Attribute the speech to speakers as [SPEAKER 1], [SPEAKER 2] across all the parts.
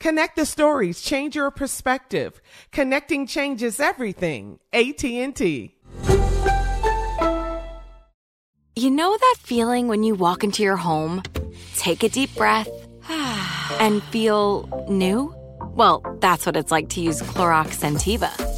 [SPEAKER 1] Connect the stories, change your perspective. Connecting changes everything. AT&T.
[SPEAKER 2] You know that feeling when you walk into your home, take a deep breath, and feel new? Well, that's what it's like to use Clorox Scentiva.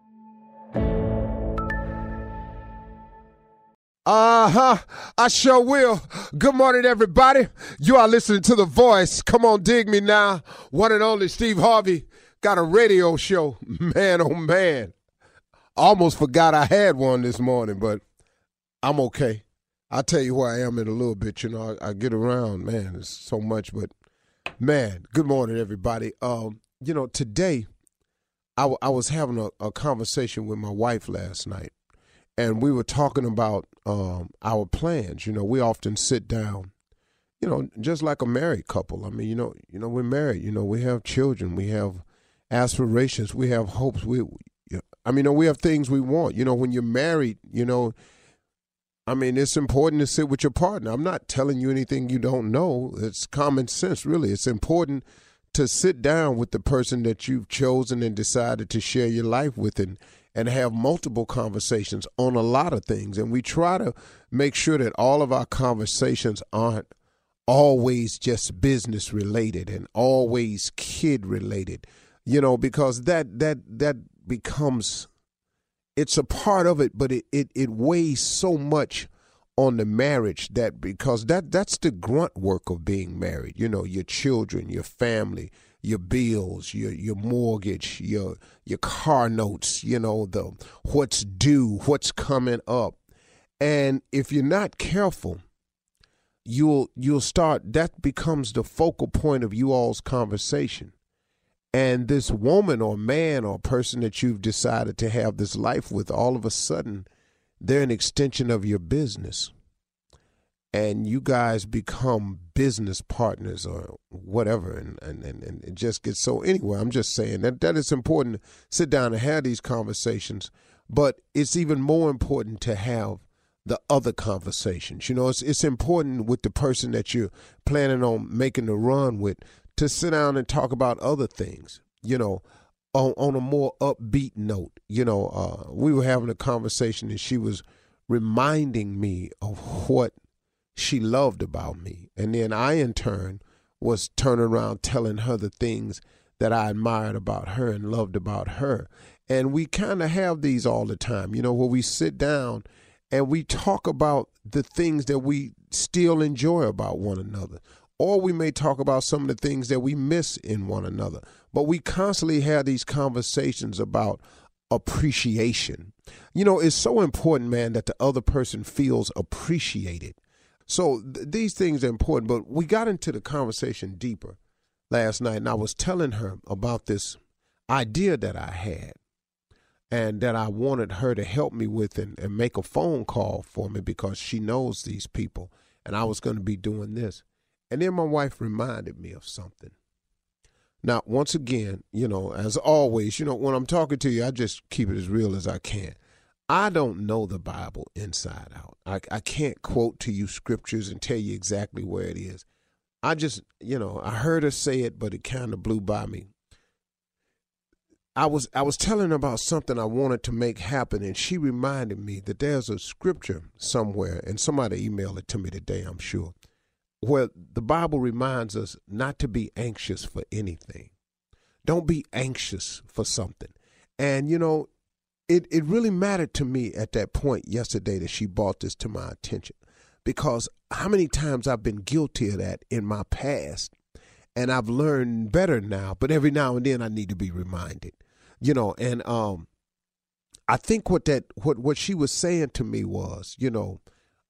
[SPEAKER 3] Uh huh. I sure will. Good morning, everybody. You are listening to The Voice. Come on, dig me now. One and only Steve Harvey got a radio show. Man, oh man. Almost forgot I had one this morning, but I'm okay. I'll tell you where I am in a little bit. You know, I, I get around, man. It's so much, but man, good morning, everybody. Um, you know, today I, w- I was having a, a conversation with my wife last night, and we were talking about um, our plans. You know, we often sit down, you know, just like a married couple. I mean, you know, you know, we're married. You know, we have children. We have aspirations. We have hopes. We, I mean, we have things we want. You know, when you're married, you know, I mean, it's important to sit with your partner. I'm not telling you anything you don't know. It's common sense, really. It's important to sit down with the person that you've chosen and decided to share your life with and and have multiple conversations on a lot of things. And we try to make sure that all of our conversations aren't always just business related and always kid related. You know, because that that that becomes it's a part of it, but it, it, it weighs so much on the marriage that because that that's the grunt work of being married. You know, your children, your family, your bills, your your mortgage, your your car notes, you know, the what's due, what's coming up. And if you're not careful, you'll you'll start that becomes the focal point of you all's conversation. And this woman or man or person that you've decided to have this life with, all of a sudden, they're an extension of your business. And you guys become business partners or whatever. And, and, and, and it just gets so. Anyway, I'm just saying that, that it's important to sit down and have these conversations. But it's even more important to have the other conversations. You know, it's, it's important with the person that you're planning on making the run with to sit down and talk about other things. You know, on, on a more upbeat note. You know, uh, we were having a conversation and she was reminding me of what she loved about me. And then I, in turn, was turning around telling her the things that I admired about her and loved about her. And we kind of have these all the time, you know, where we sit down and we talk about the things that we still enjoy about one another. Or we may talk about some of the things that we miss in one another. But we constantly have these conversations about appreciation. You know, it's so important, man, that the other person feels appreciated. So th- these things are important, but we got into the conversation deeper last night, and I was telling her about this idea that I had and that I wanted her to help me with and, and make a phone call for me because she knows these people, and I was going to be doing this. And then my wife reminded me of something. Now, once again, you know, as always, you know, when I'm talking to you, I just keep it as real as I can. I don't know the Bible inside out. I, I can't quote to you scriptures and tell you exactly where it is. I just, you know, I heard her say it, but it kind of blew by me. I was I was telling her about something I wanted to make happen, and she reminded me that there's a scripture somewhere, and somebody emailed it to me today, I'm sure, where the Bible reminds us not to be anxious for anything. Don't be anxious for something. And you know, it, it really mattered to me at that point yesterday that she brought this to my attention. Because how many times I've been guilty of that in my past and I've learned better now, but every now and then I need to be reminded. You know, and um I think what that what what she was saying to me was, you know,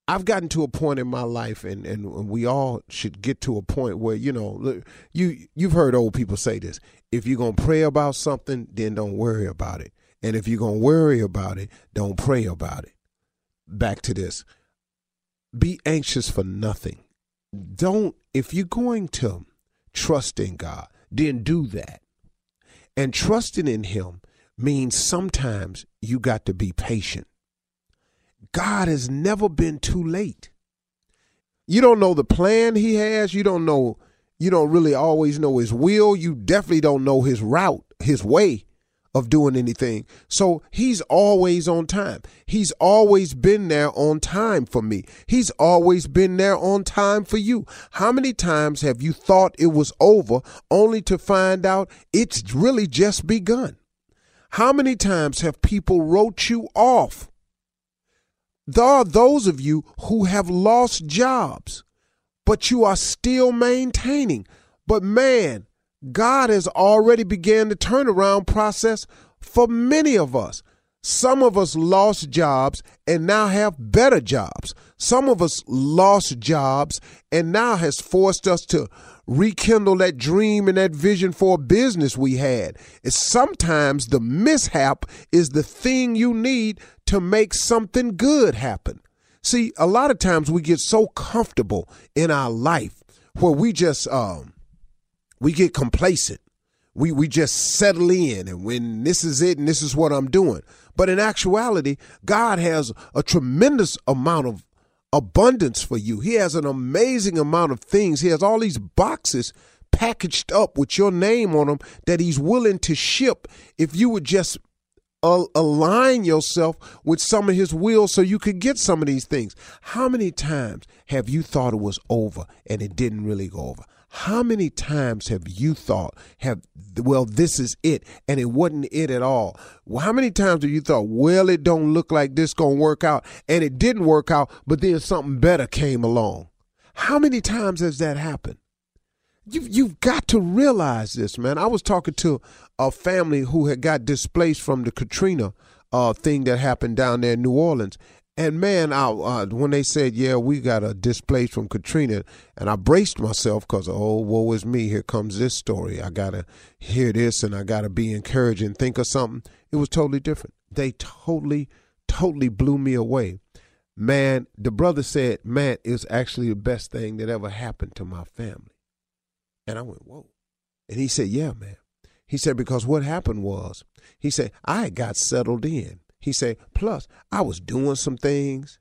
[SPEAKER 3] I've gotten to a point in my life, and, and we all should get to a point where you know you you've heard old people say this: if you're gonna pray about something, then don't worry about it, and if you're gonna worry about it, don't pray about it. Back to this: be anxious for nothing. Don't if you're going to trust in God, then do that. And trusting in Him means sometimes you got to be patient. God has never been too late. You don't know the plan He has. You don't know, you don't really always know His will. You definitely don't know His route, His way of doing anything. So he's always on time. He's always been there on time for me. He's always been there on time for you. How many times have you thought it was over only to find out it's really just begun? How many times have people wrote you off? There are those of you who have lost jobs, but you are still maintaining. But man, God has already began the turnaround process for many of us. Some of us lost jobs and now have better jobs. Some of us lost jobs and now has forced us to rekindle that dream and that vision for a business we had. It's sometimes the mishap is the thing you need to make something good happen. See, a lot of times we get so comfortable in our life where we just um we get complacent. We we just settle in and when this is it and this is what I'm doing. But in actuality, God has a tremendous amount of abundance for you. He has an amazing amount of things. He has all these boxes packaged up with your name on them that he's willing to ship if you would just uh, align yourself with some of his will so you could get some of these things. How many times have you thought it was over and it didn't really go over? How many times have you thought, have well, this is it, and it wasn't it at all? Well, how many times have you thought, well, it don't look like this gonna work out, and it didn't work out, but then something better came along? How many times has that happened? You've you've got to realize this, man. I was talking to a family who had got displaced from the Katrina uh, thing that happened down there in New Orleans, and man, I, uh, when they said, "Yeah, we got a displaced from Katrina," and I braced myself because, oh, woe is me. Here comes this story. I gotta hear this, and I gotta be encouraged and think of something. It was totally different. They totally, totally blew me away. Man, the brother said, "Man, it's actually the best thing that ever happened to my family." And I went, "Whoa!" And he said, "Yeah, man." He said because what happened was, he said I got settled in. He said, plus, I was doing some things.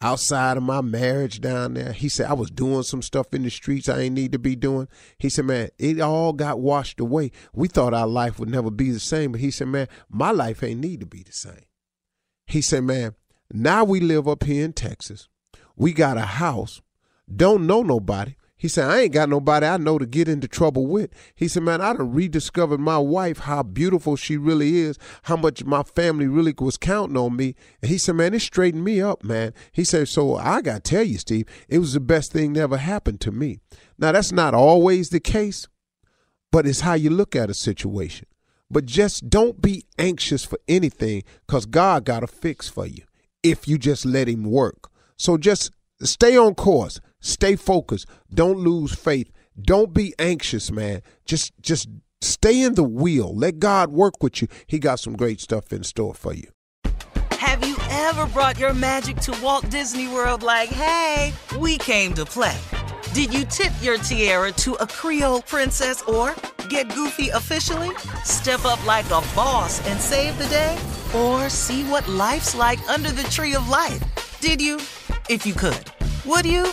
[SPEAKER 3] outside of my marriage down there. He said I was doing some stuff in the streets I ain't need to be doing. He said, man, it all got washed away. We thought our life would never be the same, but he said, man, my life ain't need to be the same. He said, man, now we live up here in Texas. We got a house, don't know nobody. He said, I ain't got nobody I know to get into trouble with. He said, man, I done rediscovered my wife, how beautiful she really is, how much my family really was counting on me. And he said, man, it straightened me up, man. He said, so I got to tell you, Steve, it was the best thing that ever happened to me. Now, that's not always the case, but it's how you look at a situation. But just don't be anxious for anything because God got a fix for you if you just let Him work. So just stay on course, stay focused, don't lose faith, don't be anxious, man. Just just stay in the wheel. Let God work with you. He got some great stuff in store for you.
[SPEAKER 4] Have you ever brought your magic to Walt Disney World like, hey, we came to play? Did you tip your tiara to a Creole princess or get goofy officially? Step up like a boss and save the day? Or see what life's like under the tree of life? Did you? If you could. Would you?